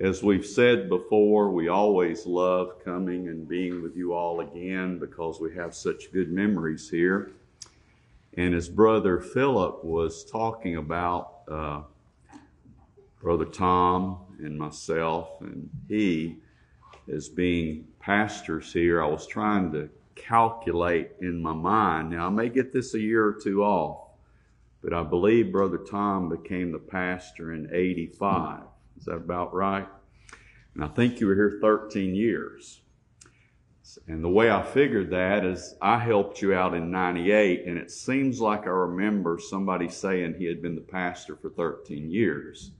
As we've said before, we always love coming and being with you all again because we have such good memories here. And as Brother Philip was talking about, uh, Brother Tom and myself and he, as being pastors here, I was trying to calculate in my mind. Now, I may get this a year or two off, but I believe Brother Tom became the pastor in 85. Is that about right? And I think you were here 13 years. And the way I figured that is I helped you out in 98, and it seems like I remember somebody saying he had been the pastor for 13 years.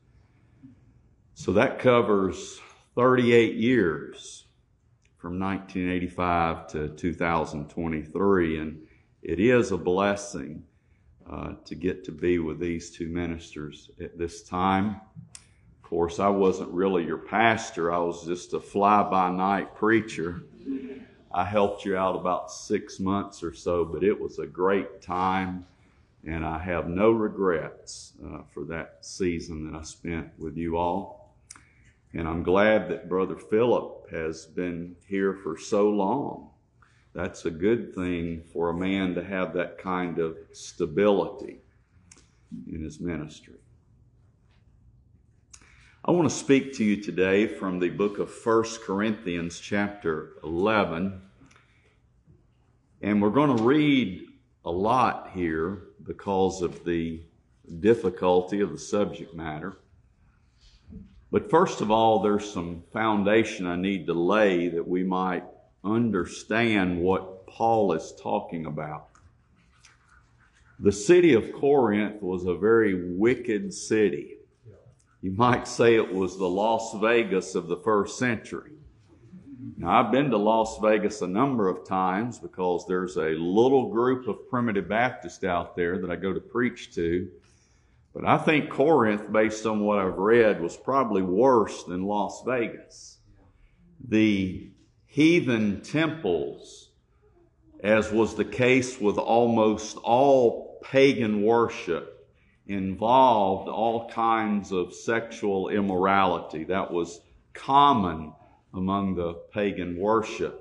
So that covers 38 years from 1985 to 2023, and it is a blessing uh, to get to be with these two ministers at this time. Of course, I wasn't really your pastor, I was just a fly by night preacher. I helped you out about six months or so, but it was a great time, and I have no regrets uh, for that season that I spent with you all. And I'm glad that Brother Philip has been here for so long. That's a good thing for a man to have that kind of stability in his ministry. I want to speak to you today from the book of 1 Corinthians, chapter 11. And we're going to read a lot here because of the difficulty of the subject matter. But first of all, there's some foundation I need to lay that we might understand what Paul is talking about. The city of Corinth was a very wicked city. You might say it was the Las Vegas of the first century. Now, I've been to Las Vegas a number of times because there's a little group of primitive Baptists out there that I go to preach to. But I think Corinth, based on what I've read, was probably worse than Las Vegas. The heathen temples, as was the case with almost all pagan worship, involved all kinds of sexual immorality. That was common among the pagan worship.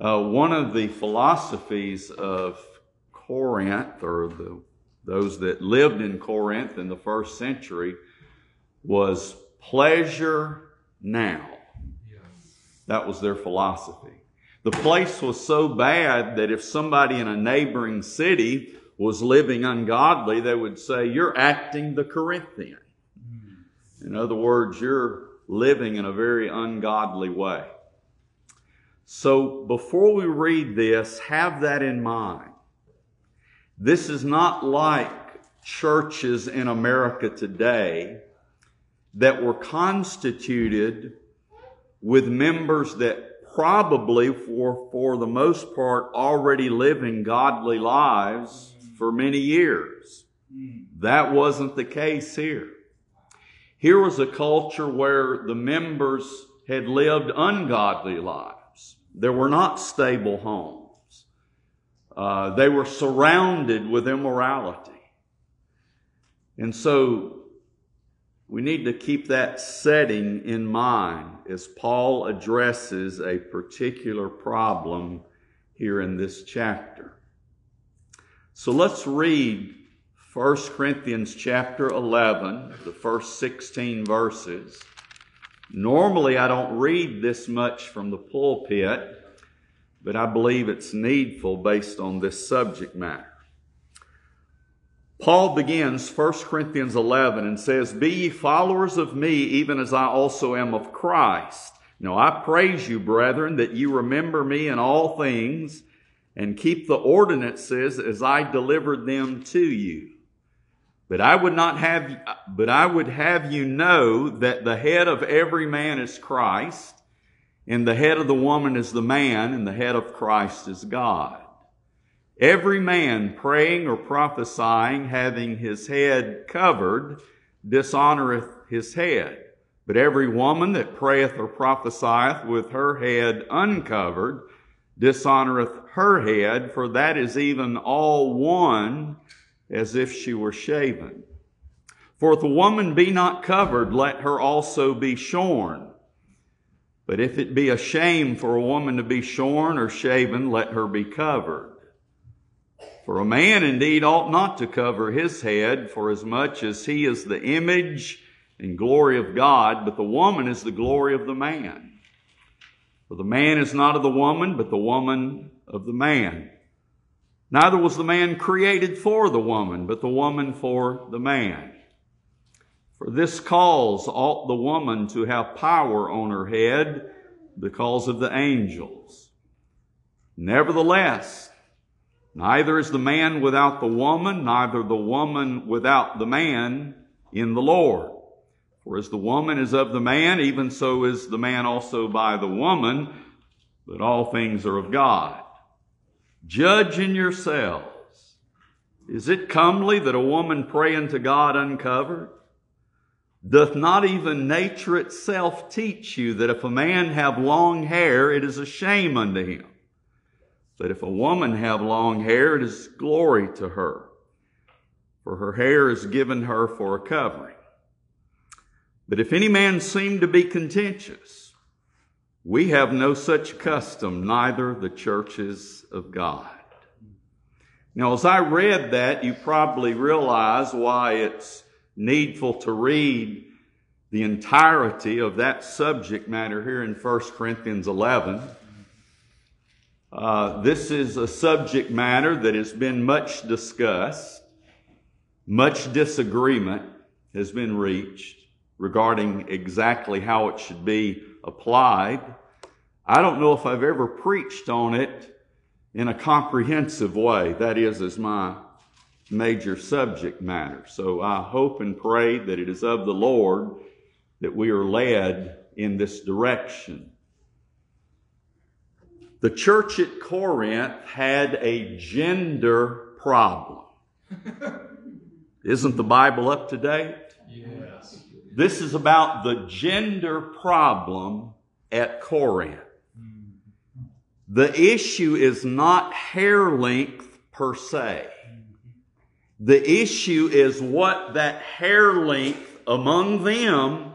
Uh, one of the philosophies of Corinth, or the, those that lived in Corinth in the first century, was pleasure now. That was their philosophy. The place was so bad that if somebody in a neighboring city was living ungodly, they would say, You're acting the Corinthian. In other words, you're living in a very ungodly way. So before we read this, have that in mind. This is not like churches in America today that were constituted with members that probably for, for the most part already living godly lives for many years. That wasn't the case here. Here was a culture where the members had lived ungodly lives. There were not stable homes. Uh, they were surrounded with immorality. And so we need to keep that setting in mind as Paul addresses a particular problem here in this chapter. So let's read 1 Corinthians chapter 11, the first 16 verses. Normally, I don't read this much from the pulpit, but I believe it's needful based on this subject matter. Paul begins 1 Corinthians 11 and says, Be ye followers of me, even as I also am of Christ. Now I praise you, brethren, that you remember me in all things and keep the ordinances as I delivered them to you. But I would not have, but I would have you know that the head of every man is Christ, and the head of the woman is the man, and the head of Christ is God. Every man praying or prophesying, having his head covered, dishonoreth his head. But every woman that prayeth or prophesieth with her head uncovered, dishonoreth her head, for that is even all one as if she were shaven. For if a woman be not covered, let her also be shorn. But if it be a shame for a woman to be shorn or shaven, let her be covered. For a man indeed ought not to cover his head, for as much as he is the image and glory of God, but the woman is the glory of the man. For the man is not of the woman, but the woman of the man. Neither was the man created for the woman, but the woman for the man. For this cause ought the woman to have power on her head because of the angels. Nevertheless, neither is the man without the woman, neither the woman without the man in the Lord. For as the woman is of the man, even so is the man also by the woman, but all things are of God. Judge in yourselves. Is it comely that a woman pray unto God uncovered? Doth not even nature itself teach you that if a man have long hair, it is a shame unto him? But if a woman have long hair, it is glory to her, for her hair is given her for a covering. But if any man seem to be contentious, we have no such custom, neither the churches of God. Now, as I read that, you probably realize why it's needful to read the entirety of that subject matter here in 1 Corinthians 11. Uh, this is a subject matter that has been much discussed, much disagreement has been reached regarding exactly how it should be applied. I don't know if I've ever preached on it in a comprehensive way. That is, as my major subject matter. So I hope and pray that it is of the Lord that we are led in this direction. The church at Corinth had a gender problem. Isn't the Bible up to date? Yes. This is about the gender problem at Corinth. The issue is not hair length per se. The issue is what that hair length among them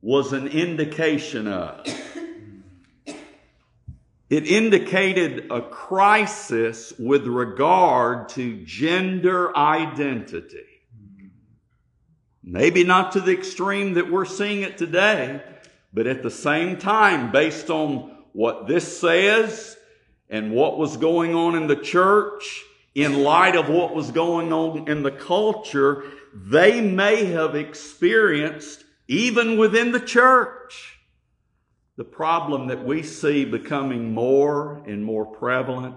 was an indication of. It indicated a crisis with regard to gender identity. Maybe not to the extreme that we're seeing it today, but at the same time, based on what this says and what was going on in the church, in light of what was going on in the culture, they may have experienced, even within the church, the problem that we see becoming more and more prevalent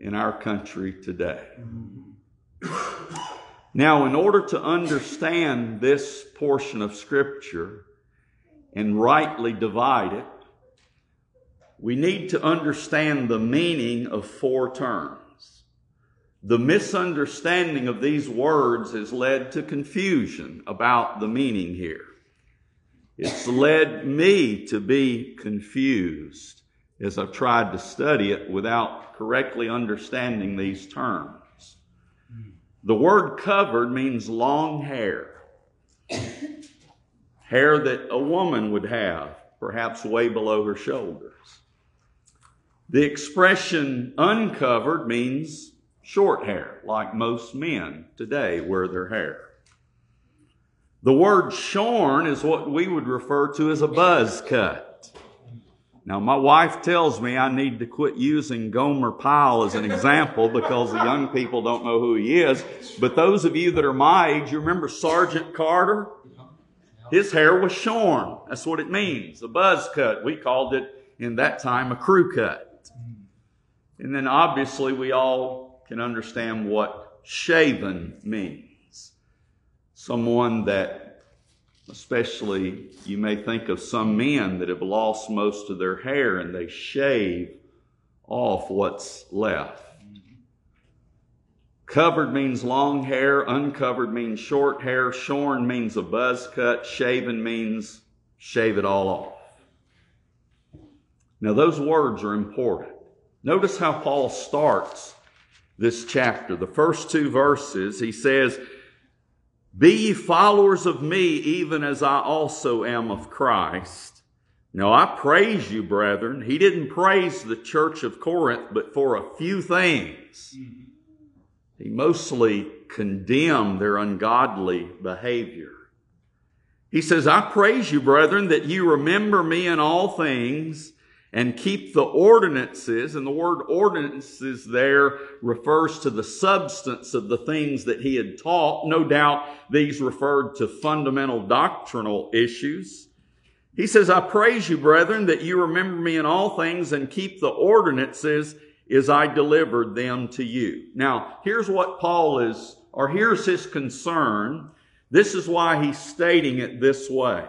in our country today. Now, in order to understand this portion of Scripture and rightly divide it, we need to understand the meaning of four terms. The misunderstanding of these words has led to confusion about the meaning here. It's led me to be confused as I've tried to study it without correctly understanding these terms. The word covered means long hair. hair that a woman would have, perhaps way below her shoulders. The expression uncovered means short hair, like most men today wear their hair. The word shorn is what we would refer to as a buzz cut. Now, my wife tells me I need to quit using Gomer Pyle as an example because the young people don't know who he is. But those of you that are my age, you remember Sergeant Carter? His hair was shorn. That's what it means. A buzz cut. We called it in that time a crew cut. And then obviously we all can understand what shaven means. Someone that, especially, you may think of some men that have lost most of their hair and they shave off what's left. Covered means long hair, uncovered means short hair, shorn means a buzz cut, shaven means shave it all off. Now, those words are important. Notice how Paul starts this chapter. The first two verses, he says, Be ye followers of me, even as I also am of Christ. Now I praise you, brethren. He didn't praise the church of Corinth, but for a few things. He mostly condemned their ungodly behavior. He says, I praise you, brethren, that you remember me in all things and keep the ordinances. And the word ordinances there refers to the substance of the things that he had taught. No doubt these referred to fundamental doctrinal issues. He says, I praise you, brethren, that you remember me in all things and keep the ordinances as I delivered them to you. Now, here's what Paul is, or here's his concern. This is why he's stating it this way.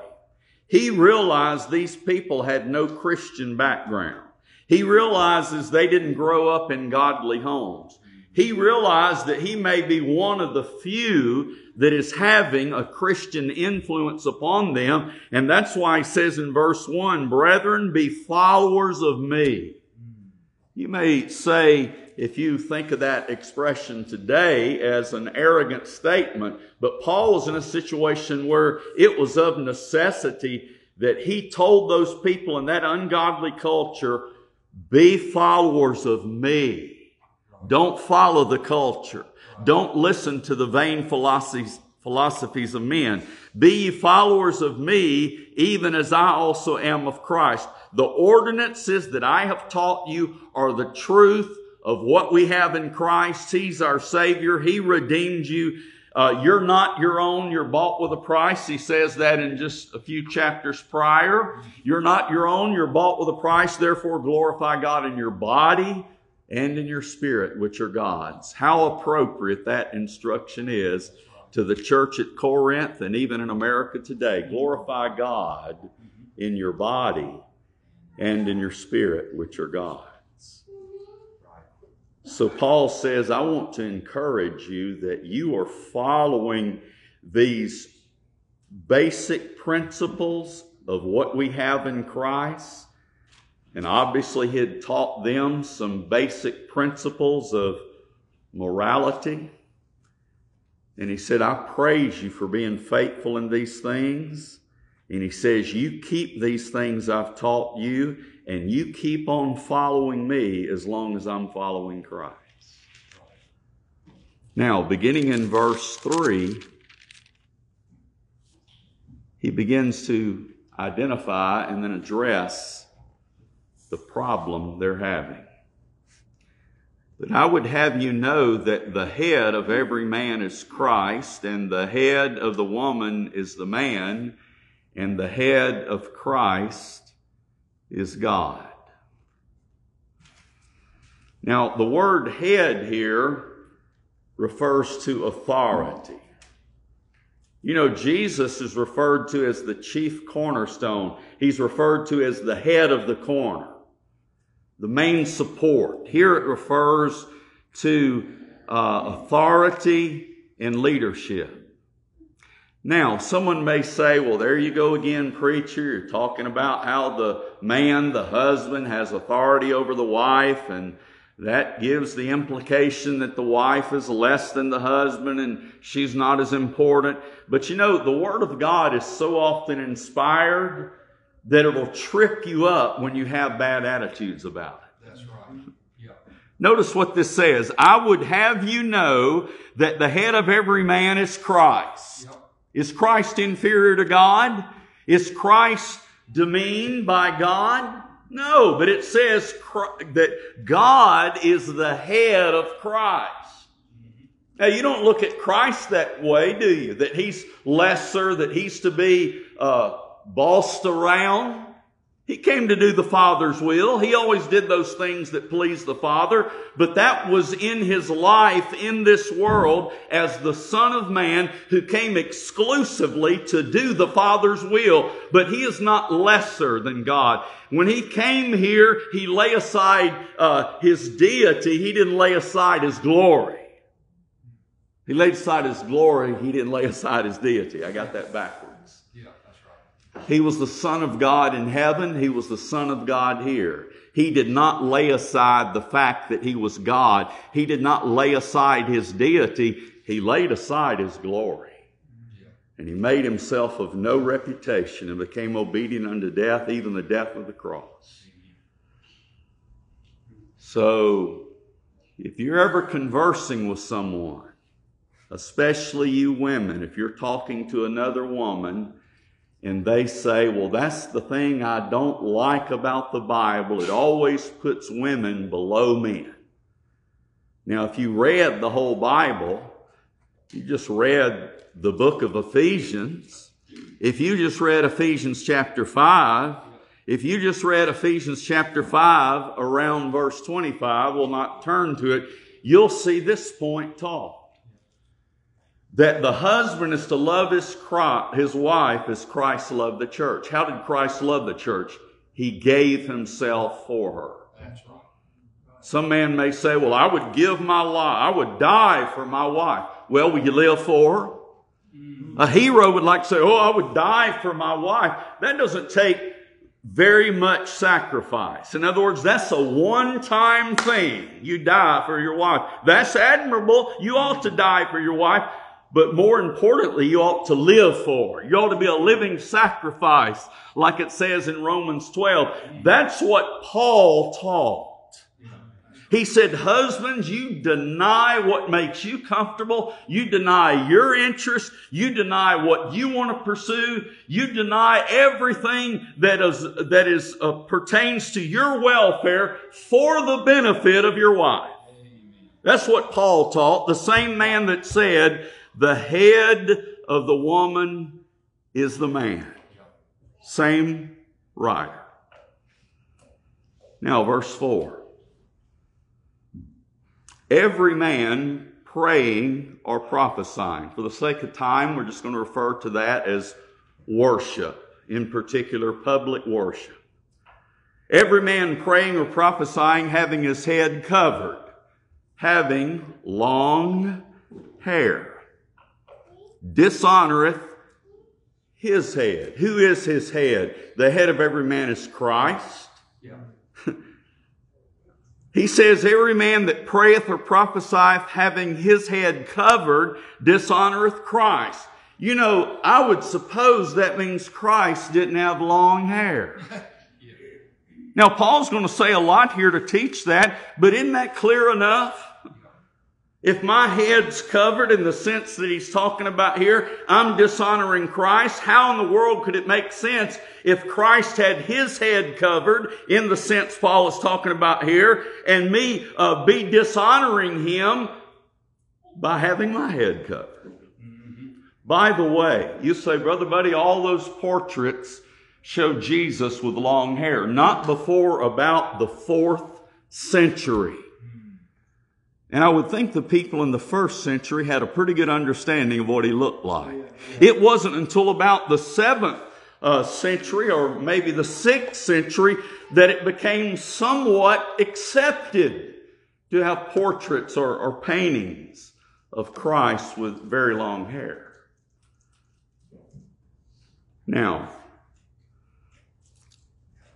He realized these people had no Christian background. He realizes they didn't grow up in godly homes. He realized that he may be one of the few that is having a Christian influence upon them. And that's why he says in verse 1, Brethren, be followers of me. You may say, if you think of that expression today as an arrogant statement, but Paul was in a situation where it was of necessity that he told those people in that ungodly culture, be followers of me. Don't follow the culture. Don't listen to the vain philosophies, philosophies of men. Be ye followers of me, even as I also am of Christ. The ordinances that I have taught you are the truth of what we have in Christ. He's our Savior. He redeemed you. Uh, you're not your own. You're bought with a price. He says that in just a few chapters prior. You're not your own. You're bought with a price. Therefore, glorify God in your body and in your spirit, which are God's. How appropriate that instruction is to the church at Corinth and even in America today. Glorify God in your body and in your spirit, which are God's. So Paul says, I want to encourage you that you are following these basic principles of what we have in Christ. And obviously, he had taught them some basic principles of morality. And he said, I praise you for being faithful in these things. And he says, You keep these things I've taught you, and you keep on following me as long as I'm following Christ. Now, beginning in verse 3, he begins to identify and then address the problem they're having. But I would have you know that the head of every man is Christ, and the head of the woman is the man, and the head of Christ is God. Now, the word head here refers to authority. You know, Jesus is referred to as the chief cornerstone. He's referred to as the head of the corner, the main support. Here it refers to uh, authority and leadership. Now, someone may say, well, there you go again, preacher. You're talking about how the man, the husband, has authority over the wife, and that gives the implication that the wife is less than the husband and she's not as important. But you know, the Word of God is so often inspired that it'll trip you up when you have bad attitudes about it. That's right. Yeah. Notice what this says. I would have you know that the head of every man is Christ. Yep. Is Christ inferior to God? Is Christ demeaned by God? No, but it says that God is the head of Christ. Now, you don't look at Christ that way, do you? That he's lesser, that he's to be uh, bossed around. He came to do the Father's will. He always did those things that pleased the Father, but that was in his life in this world as the Son of Man who came exclusively to do the Father's will. But he is not lesser than God. When he came here, he lay aside uh, his deity. He didn't lay aside his glory. He laid aside his glory. He didn't lay aside his deity. I got that backwards. He was the Son of God in heaven. He was the Son of God here. He did not lay aside the fact that he was God. He did not lay aside his deity. He laid aside his glory. And he made himself of no reputation and became obedient unto death, even the death of the cross. So, if you're ever conversing with someone, especially you women, if you're talking to another woman and they say, Well, that's the thing I don't like about the Bible, it always puts women below men. Now, if you read the whole Bible, you just read the book of Ephesians, if you just read Ephesians chapter 5, if you just read Ephesians chapter 5 around verse 25, we'll not turn to it, you'll see this point taught. That the husband is to love his, his wife as Christ loved the church. How did Christ love the church? He gave himself for her. That's right. Some man may say, well, I would give my life. I would die for my wife. Well, will you live for her? Mm-hmm. A hero would like to say, Oh, I would die for my wife. That doesn't take very much sacrifice. In other words, that's a one time thing. You die for your wife. That's admirable. You ought to die for your wife. But more importantly, you ought to live for. You ought to be a living sacrifice, like it says in Romans 12. That's what Paul taught. He said, husbands, you deny what makes you comfortable. You deny your interest. You deny what you want to pursue. You deny everything that is, that is, uh, pertains to your welfare for the benefit of your wife. That's what Paul taught. The same man that said, the head of the woman is the man. Same writer. Now, verse 4 every man praying or prophesying. For the sake of time, we're just going to refer to that as worship, in particular, public worship. Every man praying or prophesying having his head covered, having long hair, dishonoreth his head. Who is his head? The head of every man is Christ. Yeah. He says, Every man that prayeth or prophesieth having his head covered dishonoreth Christ. You know, I would suppose that means Christ didn't have long hair. Now, Paul's going to say a lot here to teach that, but isn't that clear enough? If my head's covered in the sense that he's talking about here, I'm dishonoring Christ. How in the world could it make sense if Christ had his head covered in the sense Paul is talking about here and me uh, be dishonoring him by having my head covered? By the way, you say, Brother Buddy, all those portraits show Jesus with long hair. Not before about the fourth century. And I would think the people in the first century had a pretty good understanding of what he looked like. It wasn't until about the seventh uh, century or maybe the sixth century that it became somewhat accepted to have portraits or, or paintings of Christ with very long hair. Now,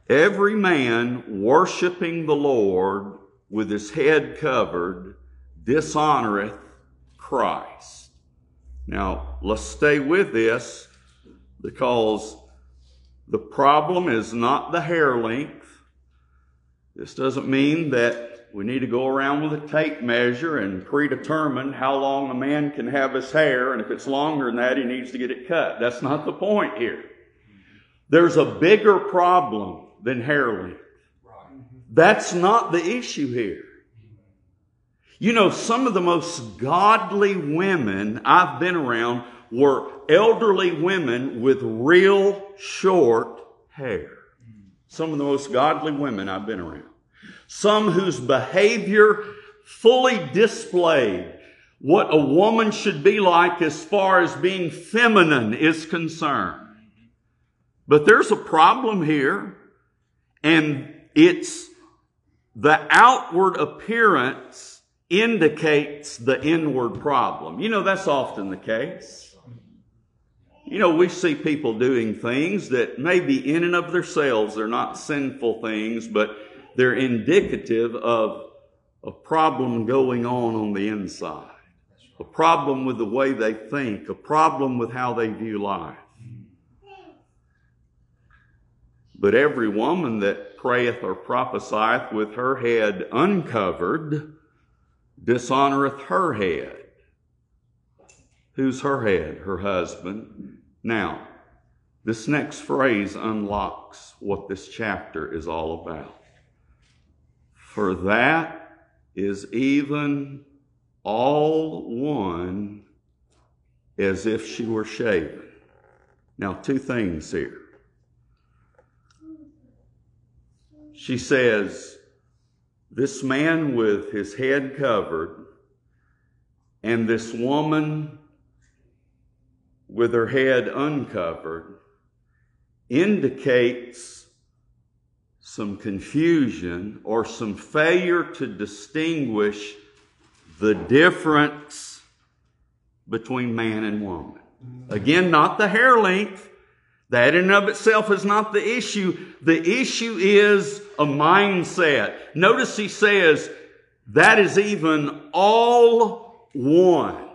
every man worshiping the Lord with his head covered dishonoreth Christ. Now, let's stay with this because the problem is not the hair length. This doesn't mean that we need to go around with a tape measure and predetermine how long a man can have his hair, and if it's longer than that, he needs to get it cut. That's not the point here. There's a bigger problem than hair length. That's not the issue here. You know, some of the most godly women I've been around were elderly women with real short hair. Some of the most godly women I've been around. Some whose behavior fully displayed what a woman should be like as far as being feminine is concerned. But there's a problem here, and it's the outward appearance indicates the inward problem. You know, that's often the case. You know, we see people doing things that maybe in and of themselves they're not sinful things, but they're indicative of a problem going on on the inside. a problem with the way they think, a problem with how they view life. But every woman that prayeth or prophesieth with her head uncovered dishonoreth her head. Who's her head? Her husband. Now, this next phrase unlocks what this chapter is all about. For that is even all one as if she were shaven. Now, two things here. She says, This man with his head covered, and this woman with her head uncovered indicates some confusion or some failure to distinguish the difference between man and woman. Again, not the hair length. That in and of itself is not the issue. The issue is a mindset. Notice he says, that is even all one.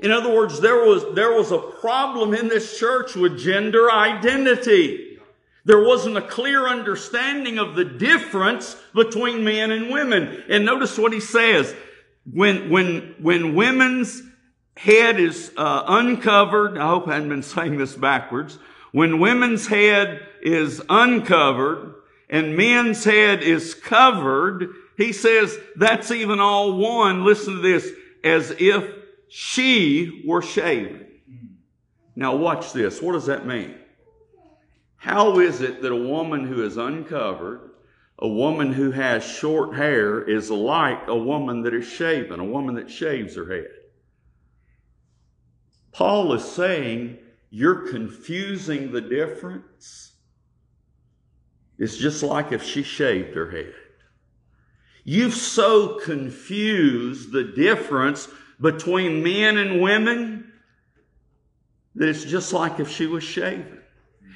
In other words, there was, there was a problem in this church with gender identity. There wasn't a clear understanding of the difference between men and women. And notice what he says. When, when, when women's head is uh, uncovered, I hope I haven't been saying this backwards. When women's head is uncovered and men's head is covered, he says that's even all one. Listen to this. As if she were shaven. Now watch this. What does that mean? How is it that a woman who is uncovered, a woman who has short hair, is like a woman that is shaven, a woman that shaves her head? Paul is saying you're confusing the difference. It's just like if she shaved her head. You've so confused the difference between men and women that it's just like if she was shaven.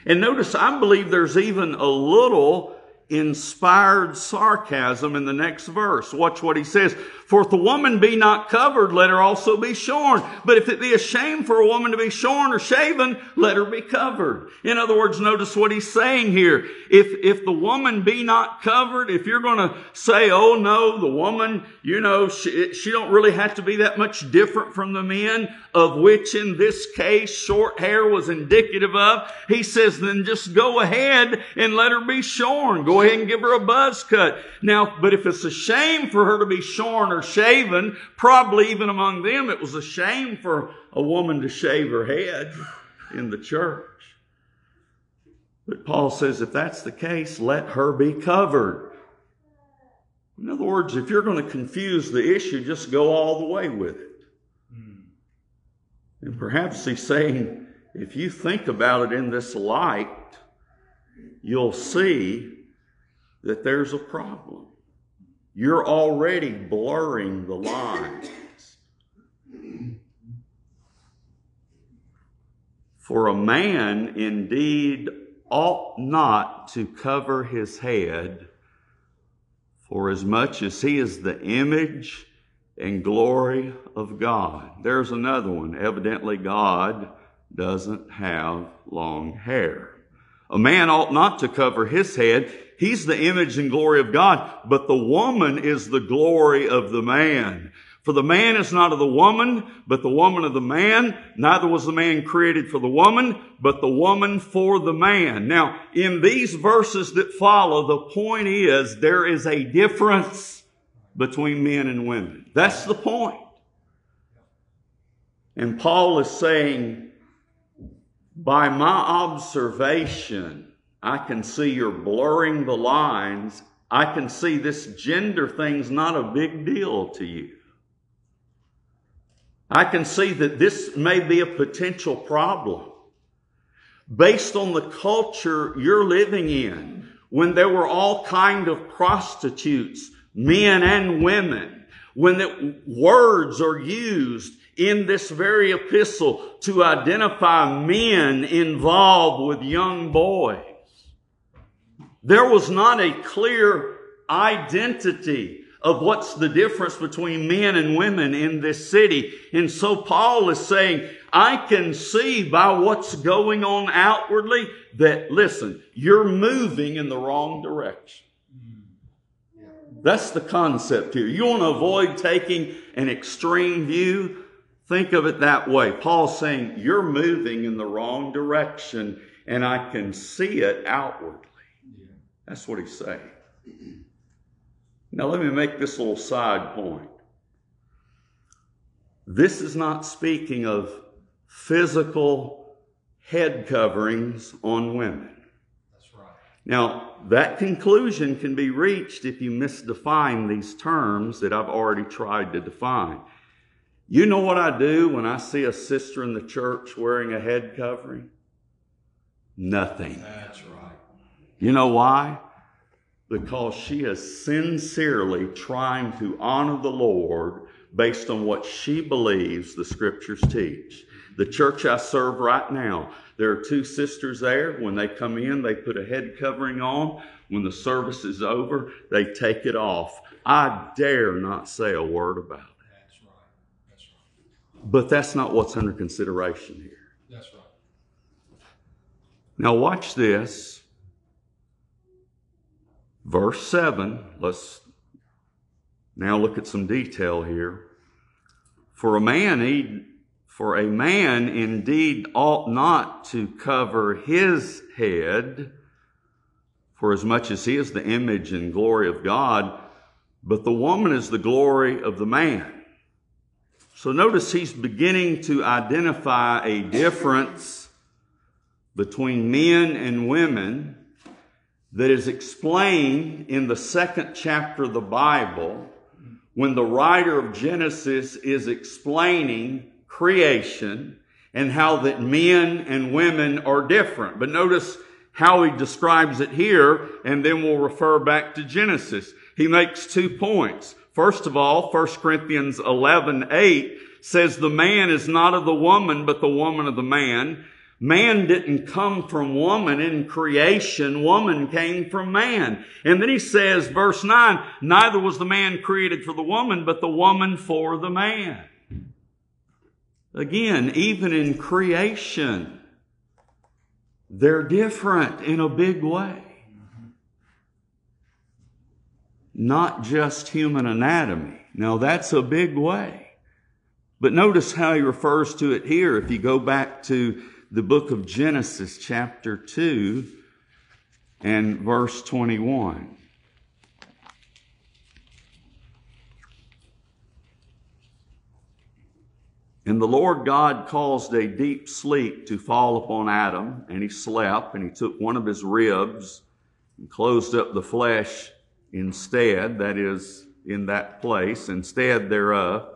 And notice, I believe there's even a little inspired sarcasm in the next verse. Watch what he says. For if the woman be not covered, let her also be shorn. But if it be a shame for a woman to be shorn or shaven, let her be covered. In other words, notice what he's saying here. If, if the woman be not covered, if you're going to say, oh no, the woman, you know, she, she don't really have to be that much different from the men, of which in this case short hair was indicative of, he says, then just go ahead and let her be shorn. Go ahead and give her a buzz cut. Now, but if it's a shame for her to be shorn or shaven, probably even among them, it was a shame for a woman to shave her head in the church. But Paul says if that's the case, let her be covered. In other words, if you're going to confuse the issue, just go all the way with it. And perhaps he's saying, if you think about it in this light, you'll see that there's a problem. You're already blurring the lines. For a man indeed ought not to cover his head, for as much as he is the image and glory of God. There's another one. Evidently, God doesn't have long hair. A man ought not to cover his head. He's the image and glory of God, but the woman is the glory of the man. For the man is not of the woman, but the woman of the man. Neither was the man created for the woman, but the woman for the man. Now, in these verses that follow, the point is there is a difference between men and women. That's the point. And Paul is saying, by my observation, I can see you're blurring the lines. I can see this gender thing's not a big deal to you. I can see that this may be a potential problem based on the culture you're living in when there were all kind of prostitutes, men and women, when the words are used in this very epistle to identify men involved with young boys. There was not a clear identity of what's the difference between men and women in this city. And so Paul is saying, I can see by what's going on outwardly that, listen, you're moving in the wrong direction. That's the concept here. You want to avoid taking an extreme view? Think of it that way. Paul's saying, you're moving in the wrong direction and I can see it outwardly. That's what he's saying. Now, let me make this little side point. This is not speaking of physical head coverings on women. That's right. Now, that conclusion can be reached if you misdefine these terms that I've already tried to define. You know what I do when I see a sister in the church wearing a head covering? Nothing. That's right. You know why? Because she is sincerely trying to honor the Lord based on what she believes the scriptures teach. The church I serve right now, there are two sisters there. When they come in, they put a head covering on. When the service is over, they take it off. I dare not say a word about it. That's right. That's right. But that's not what's under consideration here. That's right. Now, watch this. Verse 7. Let's now look at some detail here. For a man, he, for a man indeed ought not to cover his head, for as much as he is the image and glory of God, but the woman is the glory of the man. So notice he's beginning to identify a difference between men and women that is explained in the second chapter of the Bible when the writer of Genesis is explaining creation and how that men and women are different. But notice how he describes it here, and then we'll refer back to Genesis. He makes two points. First of all, 1 Corinthians 11, 8 says the man is not of the woman, but the woman of the man. Man didn't come from woman in creation. Woman came from man. And then he says, verse 9, neither was the man created for the woman, but the woman for the man. Again, even in creation, they're different in a big way. Not just human anatomy. Now that's a big way. But notice how he refers to it here. If you go back to the book of Genesis, chapter 2, and verse 21. And the Lord God caused a deep sleep to fall upon Adam, and he slept, and he took one of his ribs and closed up the flesh instead, that is, in that place, instead thereof.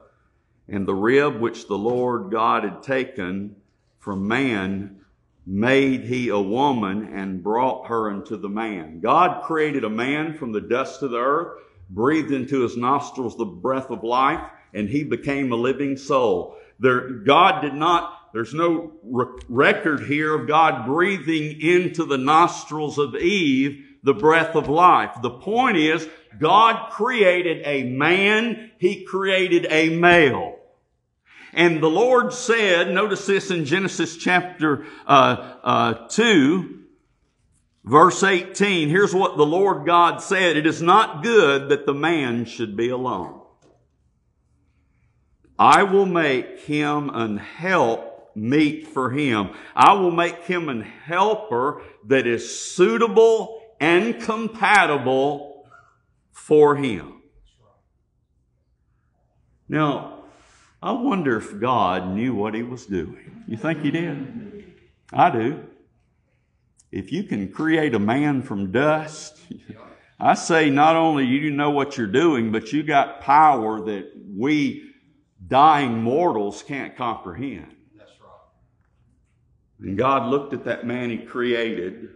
And the rib which the Lord God had taken from man made he a woman and brought her unto the man. God created a man from the dust of the earth, breathed into his nostrils the breath of life, and he became a living soul. There, God did not, there's no re- record here of God breathing into the nostrils of Eve the breath of life. The point is, God created a man, He created a male. And the Lord said, notice this in Genesis chapter uh, uh, 2, verse 18. Here's what the Lord God said. It is not good that the man should be alone. I will make him an help meet for him. I will make him an helper that is suitable and compatible for him. Now, I wonder if God knew what he was doing. You think he did? I do. If you can create a man from dust, I say not only you know what you're doing, but you got power that we dying mortals can't comprehend. That's right. And God looked at that man he created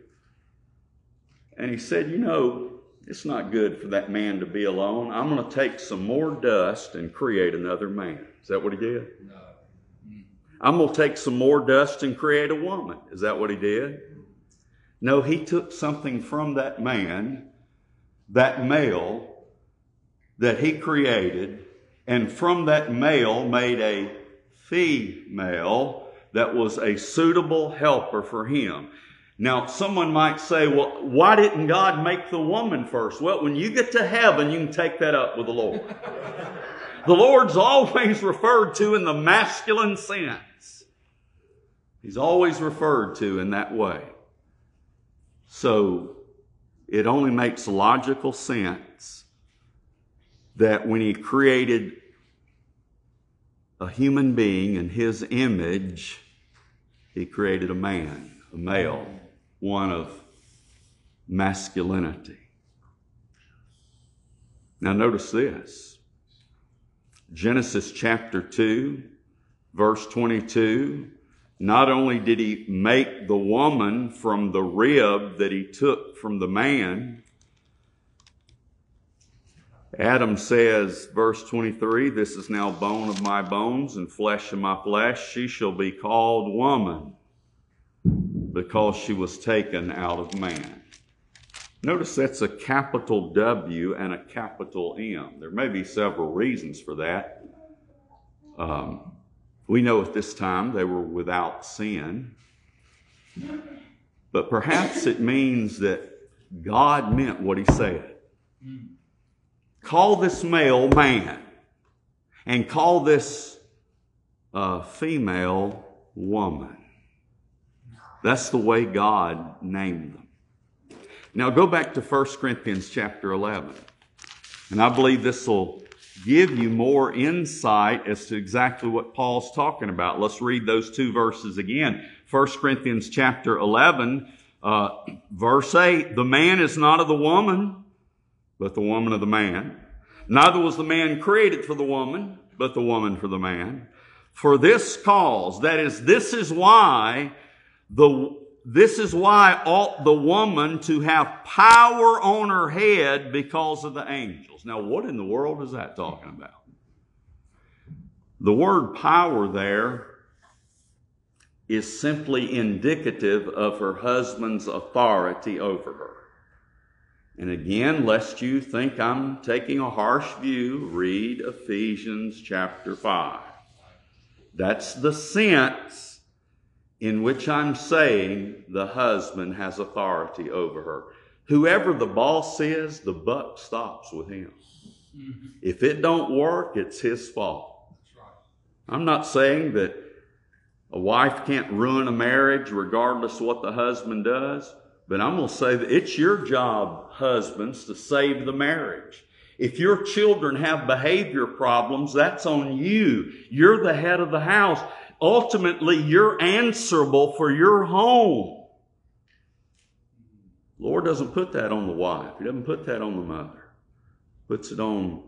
and he said, You know, it's not good for that man to be alone. I'm going to take some more dust and create another man. Is that what he did? No. Mm-hmm. I'm going to take some more dust and create a woman. Is that what he did? No, he took something from that man, that male, that he created, and from that male made a female that was a suitable helper for him. Now, someone might say, well, why didn't God make the woman first? Well, when you get to heaven, you can take that up with the Lord. the Lord's always referred to in the masculine sense. He's always referred to in that way. So, it only makes logical sense that when he created a human being in his image, he created a man, a male, one of masculinity. Now, notice this Genesis chapter 2, verse 22. Not only did he make the woman from the rib that he took from the man, Adam says, verse 23, This is now bone of my bones and flesh of my flesh. She shall be called woman because she was taken out of man. Notice that's a capital W and a capital M. There may be several reasons for that. Um, we know at this time they were without sin, but perhaps it means that God meant what He said. Call this male man, and call this uh, female woman. That's the way God named them. Now go back to 1 Corinthians chapter 11. And I believe this will give you more insight as to exactly what Paul's talking about. Let's read those two verses again. 1 Corinthians chapter 11, uh, verse 8. The man is not of the woman, but the woman of the man. Neither was the man created for the woman, but the woman for the man. For this cause, that is, this is why the, this is why ought the woman to have power on her head because of the angels. Now, what in the world is that talking about? The word power there is simply indicative of her husband's authority over her. And again, lest you think I'm taking a harsh view, read Ephesians chapter 5. That's the sense in which I'm saying the husband has authority over her. Whoever the boss is, the buck stops with him. Mm-hmm. If it don't work, it's his fault. I'm not saying that a wife can't ruin a marriage regardless of what the husband does, but I'm going to say that it's your job, husbands, to save the marriage. If your children have behavior problems, that's on you. You're the head of the house ultimately you're answerable for your home. Lord doesn't put that on the wife. He doesn't put that on the mother. He puts it on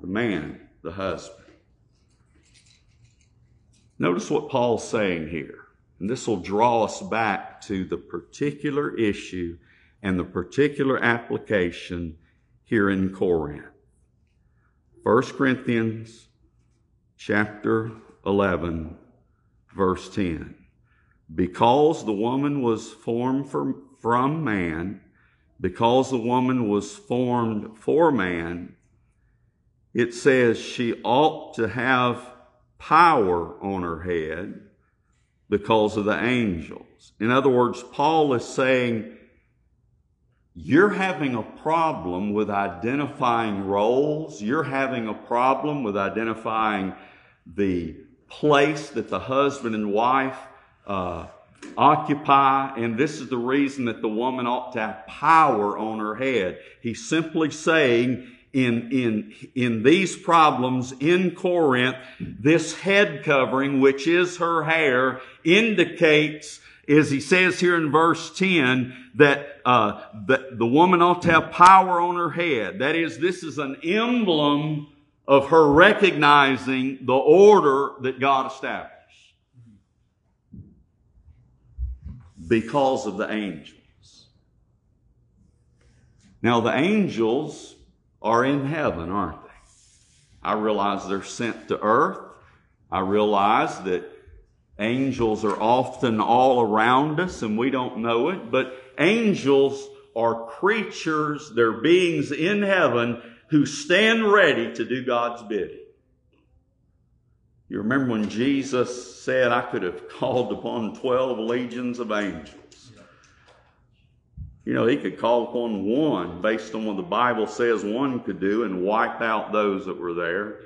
the man, the husband. Notice what Paul's saying here. And this will draw us back to the particular issue and the particular application here in Corinth. 1 Corinthians chapter 11 verse 10. Because the woman was formed from, from man, because the woman was formed for man, it says she ought to have power on her head because of the angels. In other words, Paul is saying, you're having a problem with identifying roles. You're having a problem with identifying the place that the husband and wife uh, occupy, and this is the reason that the woman ought to have power on her head. He's simply saying, in, in, in these problems in Corinth, this head covering, which is her hair, indicates, as he says here in verse 10, that, uh, that the woman ought to have power on her head. That is, this is an emblem of her recognizing the order that God established because of the angels. Now, the angels are in heaven, aren't they? I realize they're sent to earth. I realize that angels are often all around us and we don't know it, but angels are creatures, they're beings in heaven who stand ready to do God's bidding. You remember when Jesus said, I could have called upon 12 legions of angels. You know, he could call upon one based on what the Bible says one could do and wipe out those that were there.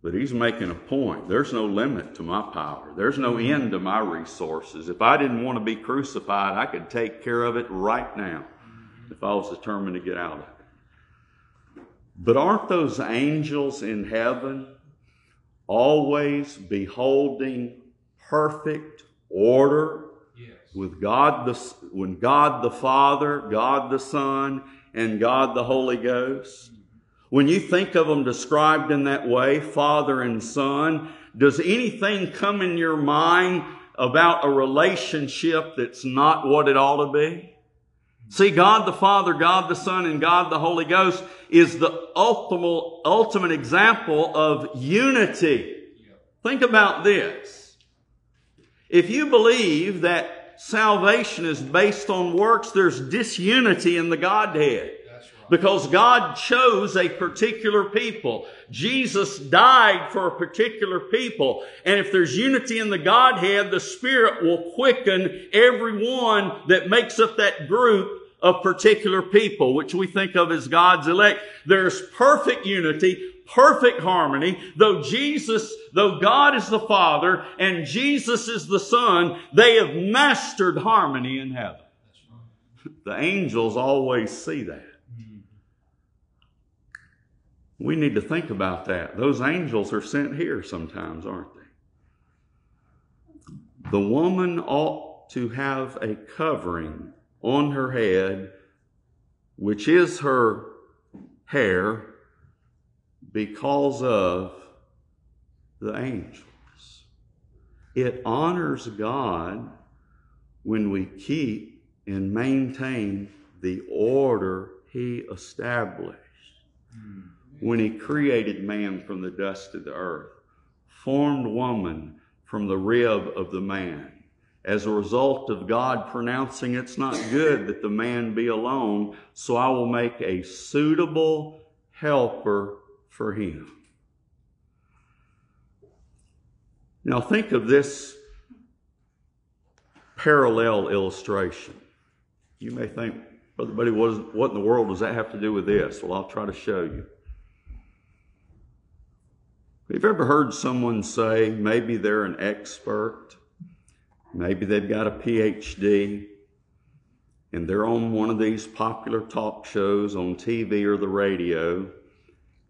But he's making a point. There's no limit to my power. There's no end to my resources. If I didn't want to be crucified, I could take care of it right now if I was determined to get out of it. But aren't those angels in heaven always beholding perfect order Yes. with God the when God the Father, God the Son, and God the Holy Ghost. Mm-hmm. When you think of them described in that way, Father and Son, does anything come in your mind about a relationship that's not what it ought to be? See, God the Father, God the Son, and God the Holy Ghost is the ultimate, ultimate example of unity. Think about this. If you believe that salvation is based on works, there's disunity in the Godhead. Right. Because God chose a particular people. Jesus died for a particular people. And if there's unity in the Godhead, the Spirit will quicken everyone that makes up that group of particular people, which we think of as God's elect. There's perfect unity, perfect harmony. Though Jesus, though God is the Father and Jesus is the Son, they have mastered harmony in heaven. The angels always see that. We need to think about that. Those angels are sent here sometimes, aren't they? The woman ought to have a covering on her head, which is her hair, because of the angels. It honors God when we keep and maintain the order He established hmm. when He created man from the dust of the earth, formed woman from the rib of the man. As a result of God pronouncing it's not good that the man be alone, so I will make a suitable helper for him. Now think of this parallel illustration. You may think, Brother Buddy, what, in the world does that have to do with this? Well, I'll try to show you. Have you ever heard someone say maybe they're an expert? Maybe they've got a PhD and they're on one of these popular talk shows on TV or the radio,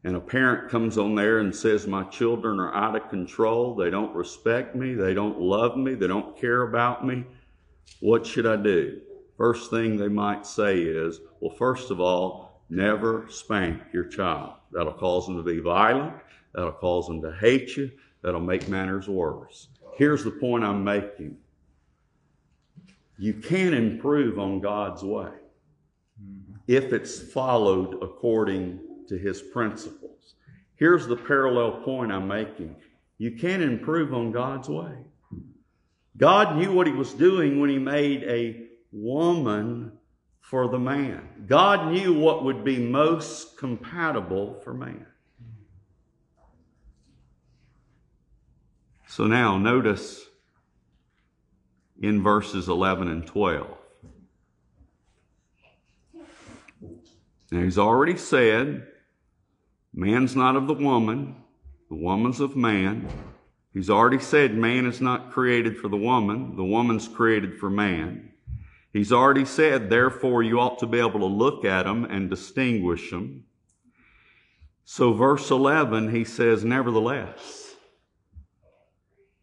and a parent comes on there and says, My children are out of control. They don't respect me. They don't love me. They don't care about me. What should I do? First thing they might say is, Well, first of all, never spank your child. That'll cause them to be violent. That'll cause them to hate you. That'll make matters worse. Here's the point I'm making you can improve on God's way mm-hmm. if it's followed according to His principles. Here's the parallel point I'm making you can improve on God's way. God knew what He was doing when He made a woman for the man. God knew what would be most compatible for man. So now notice in verses 11 and 12. Now he's already said, man's not of the woman, the woman's of man. He's already said man is not created for the woman, the woman's created for man. He's already said, therefore, you ought to be able to look at them and distinguish them. So, verse 11, he says, nevertheless,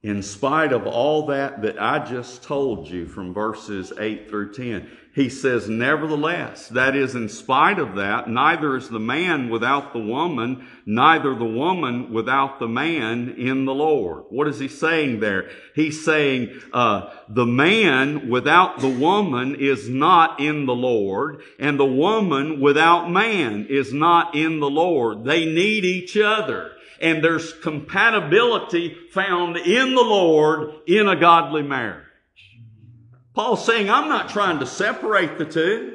in spite of all that that I just told you from verses 8 through 10, he says, nevertheless, that is, in spite of that, neither is the man without the woman, neither the woman without the man in the Lord. What is he saying there? He's saying, uh, the man without the woman is not in the Lord, and the woman without man is not in the Lord. They need each other and there's compatibility found in the Lord in a godly marriage. Paul's saying, I'm not trying to separate the two.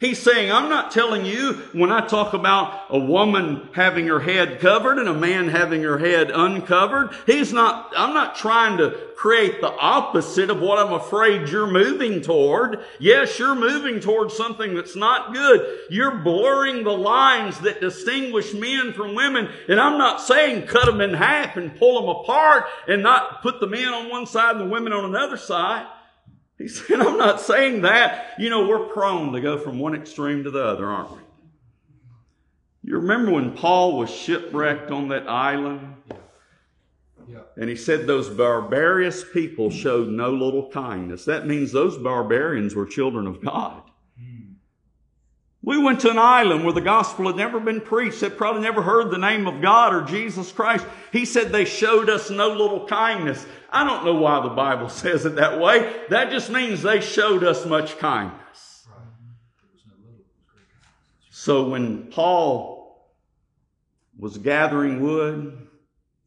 He's saying, I'm not telling you when I talk about a woman having her head covered and a man having her head uncovered. He's not, I'm not trying to create the opposite of what I'm afraid you're moving toward. Yes, you're moving toward something that's not good. You're blurring the lines that distinguish men from women. And I'm not saying cut them in half and pull them apart and not put the men on one side and the women on another side. He said, I'm not saying that. You know, we're prone to go from one extreme to the other, aren't we? You remember when Paul was shipwrecked on that island? Yeah. And he said those barbarous people showed no little kindness. That means those barbarians were children of God. Hmm. We went to an island where the gospel had never been preached. They probably never heard the name of God or Jesus Christ. He said they showed us no little kindness. I don't know why the Bible says it that way. That just means they showed us much kindness. So when Paul was gathering wood,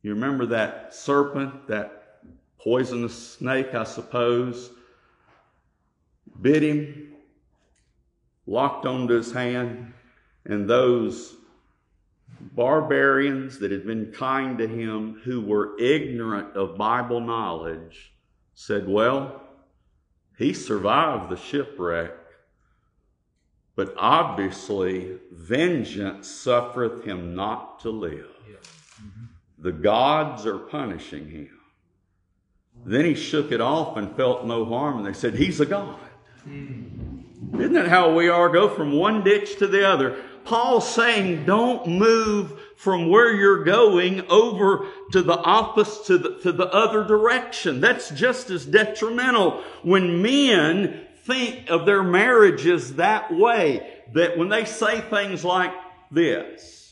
you remember that serpent, that poisonous snake, I suppose, bit him, locked onto his hand, and those barbarians that had been kind to him, who were ignorant of Bible knowledge, said, Well, he survived the shipwreck, but obviously vengeance suffereth him not to live. Yeah. The gods are punishing him. Then he shook it off and felt no harm, and they said, He's a God. Isn't that how we are? Go from one ditch to the other. Paul's saying, don't move from where you're going over to the opposite, to the, to the other direction. That's just as detrimental. When men think of their marriages that way, that when they say things like this,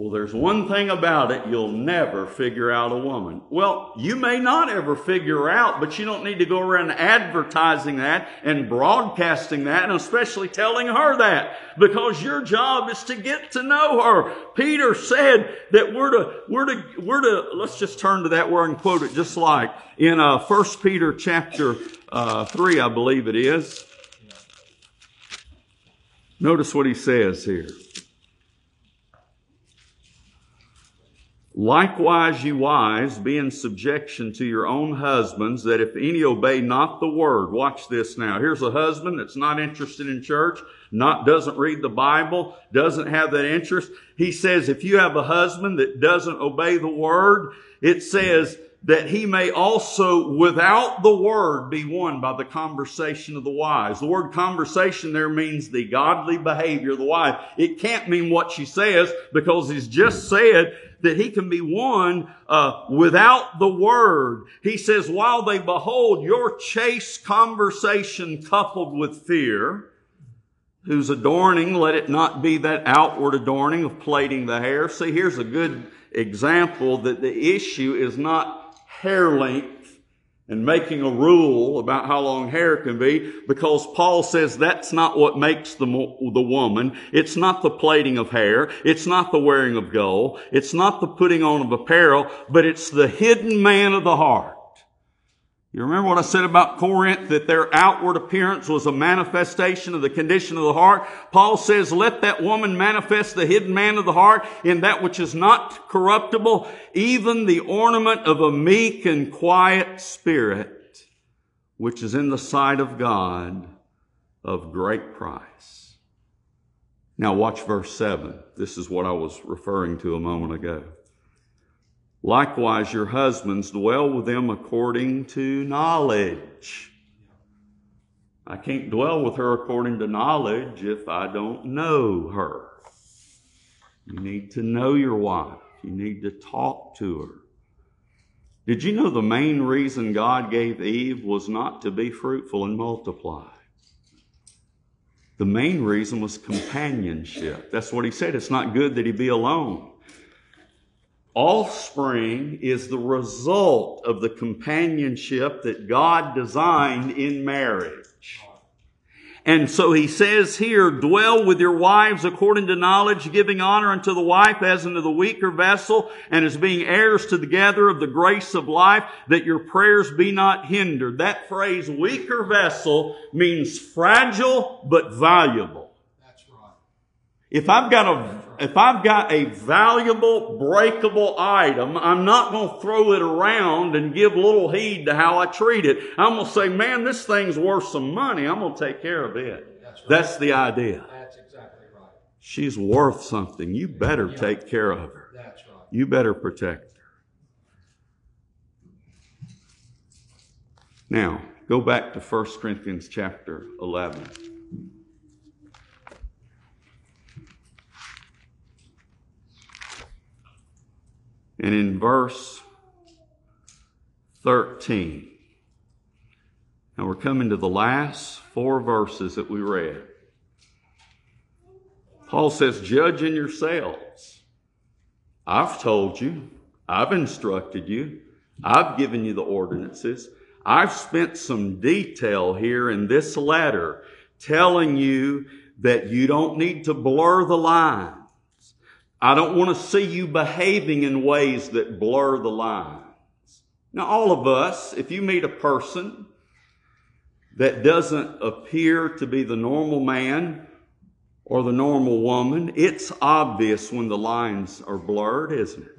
well, there's one thing about it, you'll never figure out a woman. Well, you may not ever figure out, but you don't need to go around advertising that and broadcasting that and especially telling her that because your job is to get to know her. Peter said that we're to, we're to, we're to, let's just turn to that word and quote it just like in, uh, 1 Peter chapter, uh, 3, I believe it is. Notice what he says here. Likewise, you wives, be in subjection to your own husbands, that if any obey not the word, watch this now. Here's a husband that's not interested in church, not, doesn't read the Bible, doesn't have that interest. He says, if you have a husband that doesn't obey the word, it says that he may also, without the word, be won by the conversation of the wise. The word conversation there means the godly behavior of the wise. It can't mean what she says because he's just said that he can be won uh, without the word. He says, while they behold your chaste conversation coupled with fear, whose adorning, let it not be that outward adorning of plaiting the hair. See, here's a good example that the issue is not hair length and making a rule about how long hair can be because Paul says that's not what makes the, the woman. It's not the plaiting of hair. It's not the wearing of gold. It's not the putting on of apparel, but it's the hidden man of the heart. You remember what I said about Corinth, that their outward appearance was a manifestation of the condition of the heart? Paul says, let that woman manifest the hidden man of the heart in that which is not corruptible, even the ornament of a meek and quiet spirit, which is in the sight of God of great price. Now watch verse 7. This is what I was referring to a moment ago. Likewise, your husbands dwell with them according to knowledge. I can't dwell with her according to knowledge if I don't know her. You need to know your wife. You need to talk to her. Did you know the main reason God gave Eve was not to be fruitful and multiply? The main reason was companionship. That's what he said. It's not good that he be alone. Offspring is the result of the companionship that God designed in marriage. And so he says here, dwell with your wives according to knowledge, giving honor unto the wife as unto the weaker vessel, and as being heirs to the gather of the grace of life, that your prayers be not hindered. That phrase, weaker vessel, means fragile but valuable. That's right. If I've got a if I've got a valuable, breakable item, I'm not going to throw it around and give little heed to how I treat it. I'm going to say, man, this thing's worth some money. I'm going to take care of it. That's right. That's the idea. That's exactly right. She's worth something. You better take care of her. That's right. You better protect her. Now, go back to 1 Corinthians chapter 11. And in verse 13, now we're coming to the last four verses that we read. Paul says, Judge in yourselves. I've told you, I've instructed you, I've given you the ordinances. I've spent some detail here in this letter telling you that you don't need to blur the lines. I don't want to see you behaving in ways that blur the lines. Now, all of us, if you meet a person that doesn't appear to be the normal man or the normal woman, it's obvious when the lines are blurred, isn't it?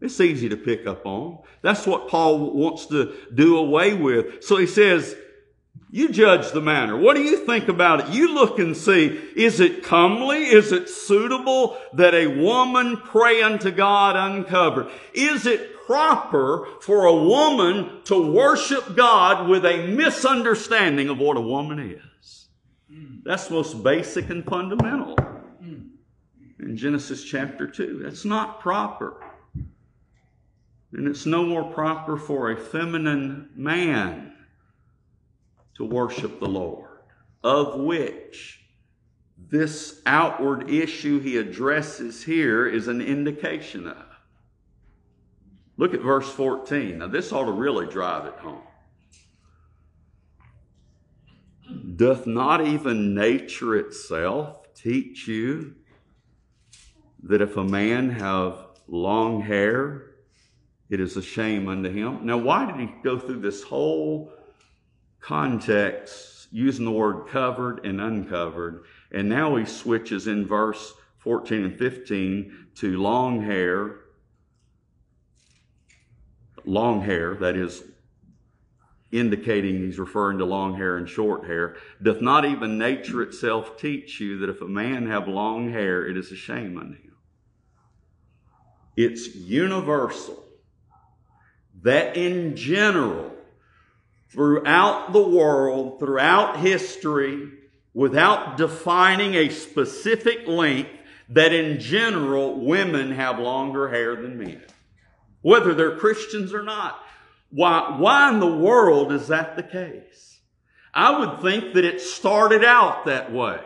It's easy to pick up on. That's what Paul wants to do away with. So he says, you judge the matter. What do you think about it? You look and see, is it comely? Is it suitable that a woman pray unto God uncovered? Is it proper for a woman to worship God with a misunderstanding of what a woman is? That's most basic and fundamental. In Genesis chapter 2, that's not proper. And it's no more proper for a feminine man to worship the Lord, of which this outward issue he addresses here is an indication of. Look at verse 14. Now, this ought to really drive it home. Doth not even nature itself teach you that if a man have long hair, it is a shame unto him? Now, why did he go through this whole context using the word covered and uncovered? And now he switches in verse 14 and 15 to long hair. Long hair, that is indicating he's referring to long hair and short hair. Doth not even nature itself teach you that if a man have long hair, it is a shame unto him? It's universal that in general, throughout the world, throughout history, without defining a specific length, that in general, women have longer hair than men. Whether they're Christians or not. Why, why in the world is that the case? I would think that it started out that way.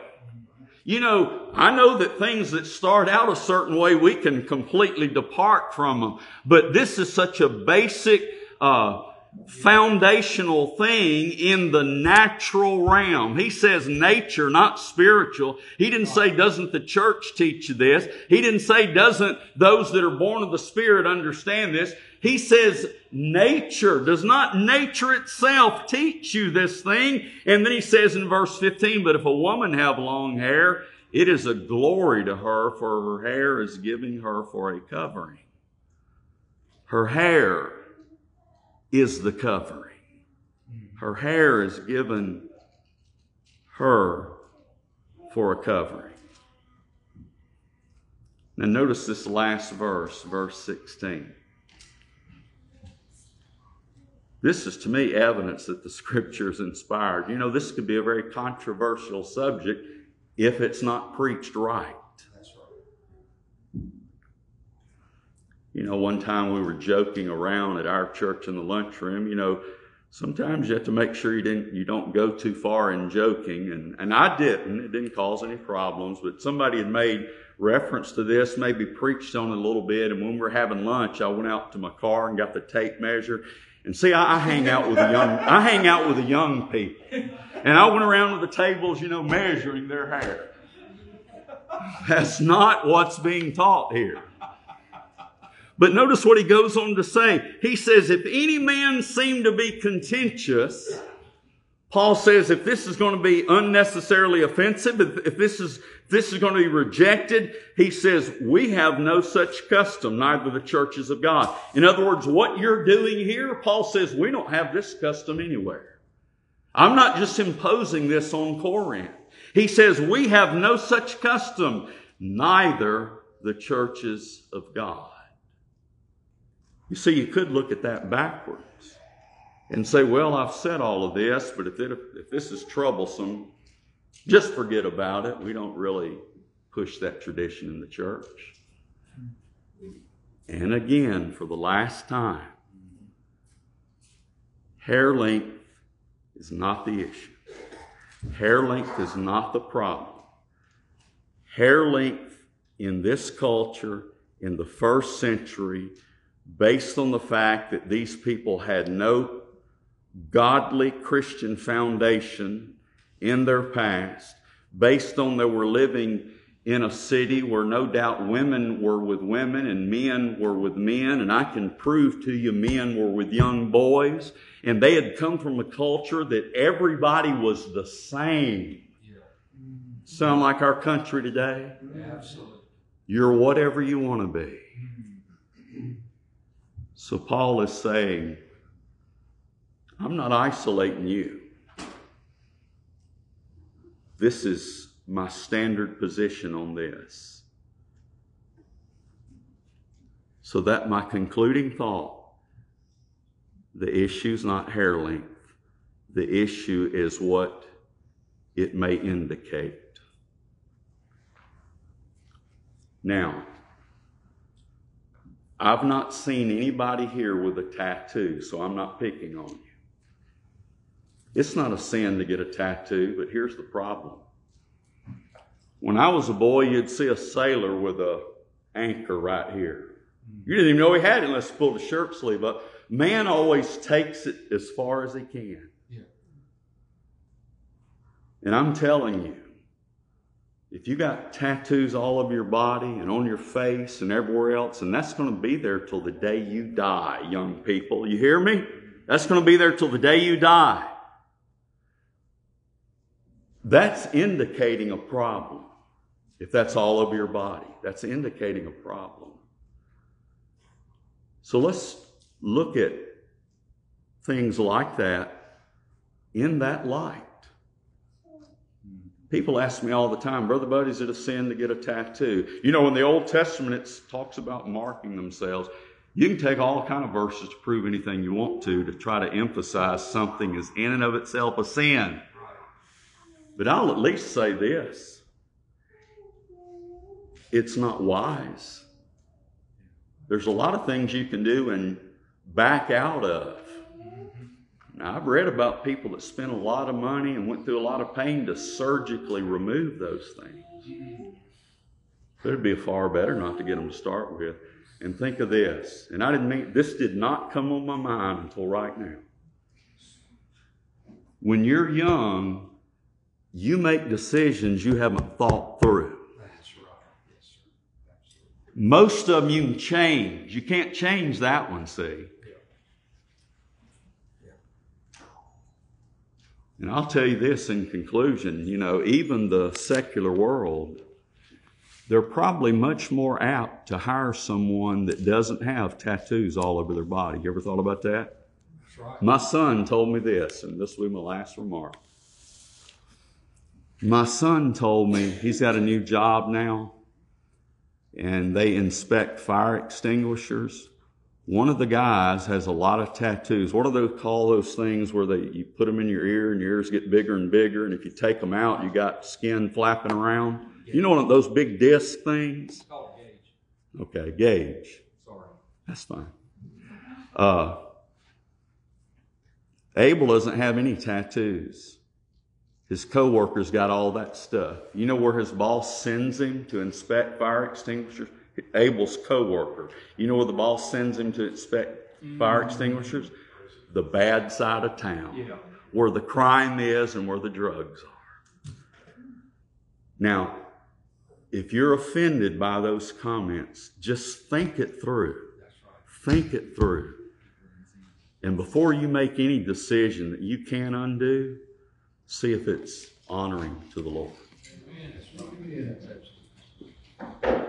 You know, I know that things that start out a certain way, we can completely depart from them. But this is such a basic, uh, foundational thing in the natural realm. He says nature, not spiritual. He didn't say, doesn't the church teach you this? He didn't say, doesn't those that are born of the Spirit understand this? He says, nature, does not nature itself teach you this thing? And then he says in verse 15, but if a woman have long hair, it is a glory to her, for her hair is giving her for a covering. Her hair is the covering. Her hair is given her for a covering. Now notice this last verse, verse 16. This is to me evidence that the scripture is inspired. You know, this could be a very controversial subject if it's not preached right. You know, one time we were joking around at our church in the lunchroom, you know, sometimes you have to make sure you didn't you don't go too far in joking and, and I didn't. It didn't cause any problems, but somebody had made reference to this, maybe preached on it a little bit, and when we were having lunch, I went out to my car and got the tape measure. And see, I, I hang out with the young I hang out with the young people. And I went around with the tables, you know, measuring their hair. That's not what's being taught here. But notice what he goes on to say. He says, if any man seem to be contentious, Paul says if this is going to be unnecessarily offensive, if this is, if this is going to be rejected, he says, we have no such custom, neither the churches of God. In other words, what you're doing here, Paul says, we don't have this custom anywhere. I'm not just imposing this on Corinth. He says, we have no such custom, neither the churches of God. You see, you could look at that backwards and say, well, I've said all of this, but if, it, if this is troublesome, just forget about it. We don't really push that tradition in the church. And again, for the last time, hair length is not the issue. Hair length is not the problem. Hair length in this culture in the first century, based on the fact that these people had no godly Christian foundation in their past, based on they were living in a city where no doubt women were with women and men were with men, and I can prove to you men were with young boys, and they had come from a culture that everybody was the same. Sound like our country today? Absolutely. You're whatever you want to be. Mm-hmm. So Paul is saying, I'm not isolating you. This is my standard position on this. So that my concluding thought the issue is not hair length, the issue is what it may indicate. Now, I've not seen anybody here with a tattoo, so I'm not picking on you. It's not a sin to get a tattoo, but here's the problem. When I was a boy, you'd see a sailor with a anchor right here. You didn't even know he had it unless he pulled his shirt sleeve up. Man always takes it as far as he can. Yeah. And I'm telling you, if you got tattoos all over your body and on your face and everywhere else, and that's going to be there till the day you die, young people. You hear me? That's going to be there till the day you die. That's indicating a problem. If that's all over your body, that's indicating a problem. So let's look at things like that in that light. People ask me all the time, Brother Buddy, is it a sin to get a tattoo? You know, in the Old Testament, it talks about marking themselves. You can take all kind of verses to prove anything you want to to try to emphasize something as in and of itself a sin. But I'll at least say this it's not wise. There's a lot of things you can do and back out of. Now, I've read about people that spent a lot of money and went through a lot of pain to surgically remove those things. It'd be far better not to get them to start with. And think of this, and I didn't mean this did not come on my mind until right now. When you're young, you make decisions you haven't thought through. That's right. Yes, sir. Most of them you can change. You can't change that one, see. And I'll tell you this in conclusion, you know, even the secular world, they're probably much more apt to hire someone that doesn't have tattoos all over their body. You ever thought about that? Right. My son told me this, and this will be my last remark. My son told me he's got a new job now, and they inspect fire extinguishers. One of the guys has a lot of tattoos. What do they call those things where they you put them in your ear and your ears get bigger and bigger, and if you take them out, you got skin flapping around. You know one those big disc things? It's called gauge. Okay, gauge. Sorry. That's fine. Uh, Abel doesn't have any tattoos. His coworkers got all that stuff. You know where his boss sends him to inspect fire extinguishers? Abel's coworker. You know where the boss sends him to inspect fire mm-hmm. extinguishers? The bad side of town. Yeah. where the crime is and where the drugs are. Now, if you're offended by those comments, just think it through. Think it through. And before you make any decision that you can undo, see if it's honoring to the Lord. Amen.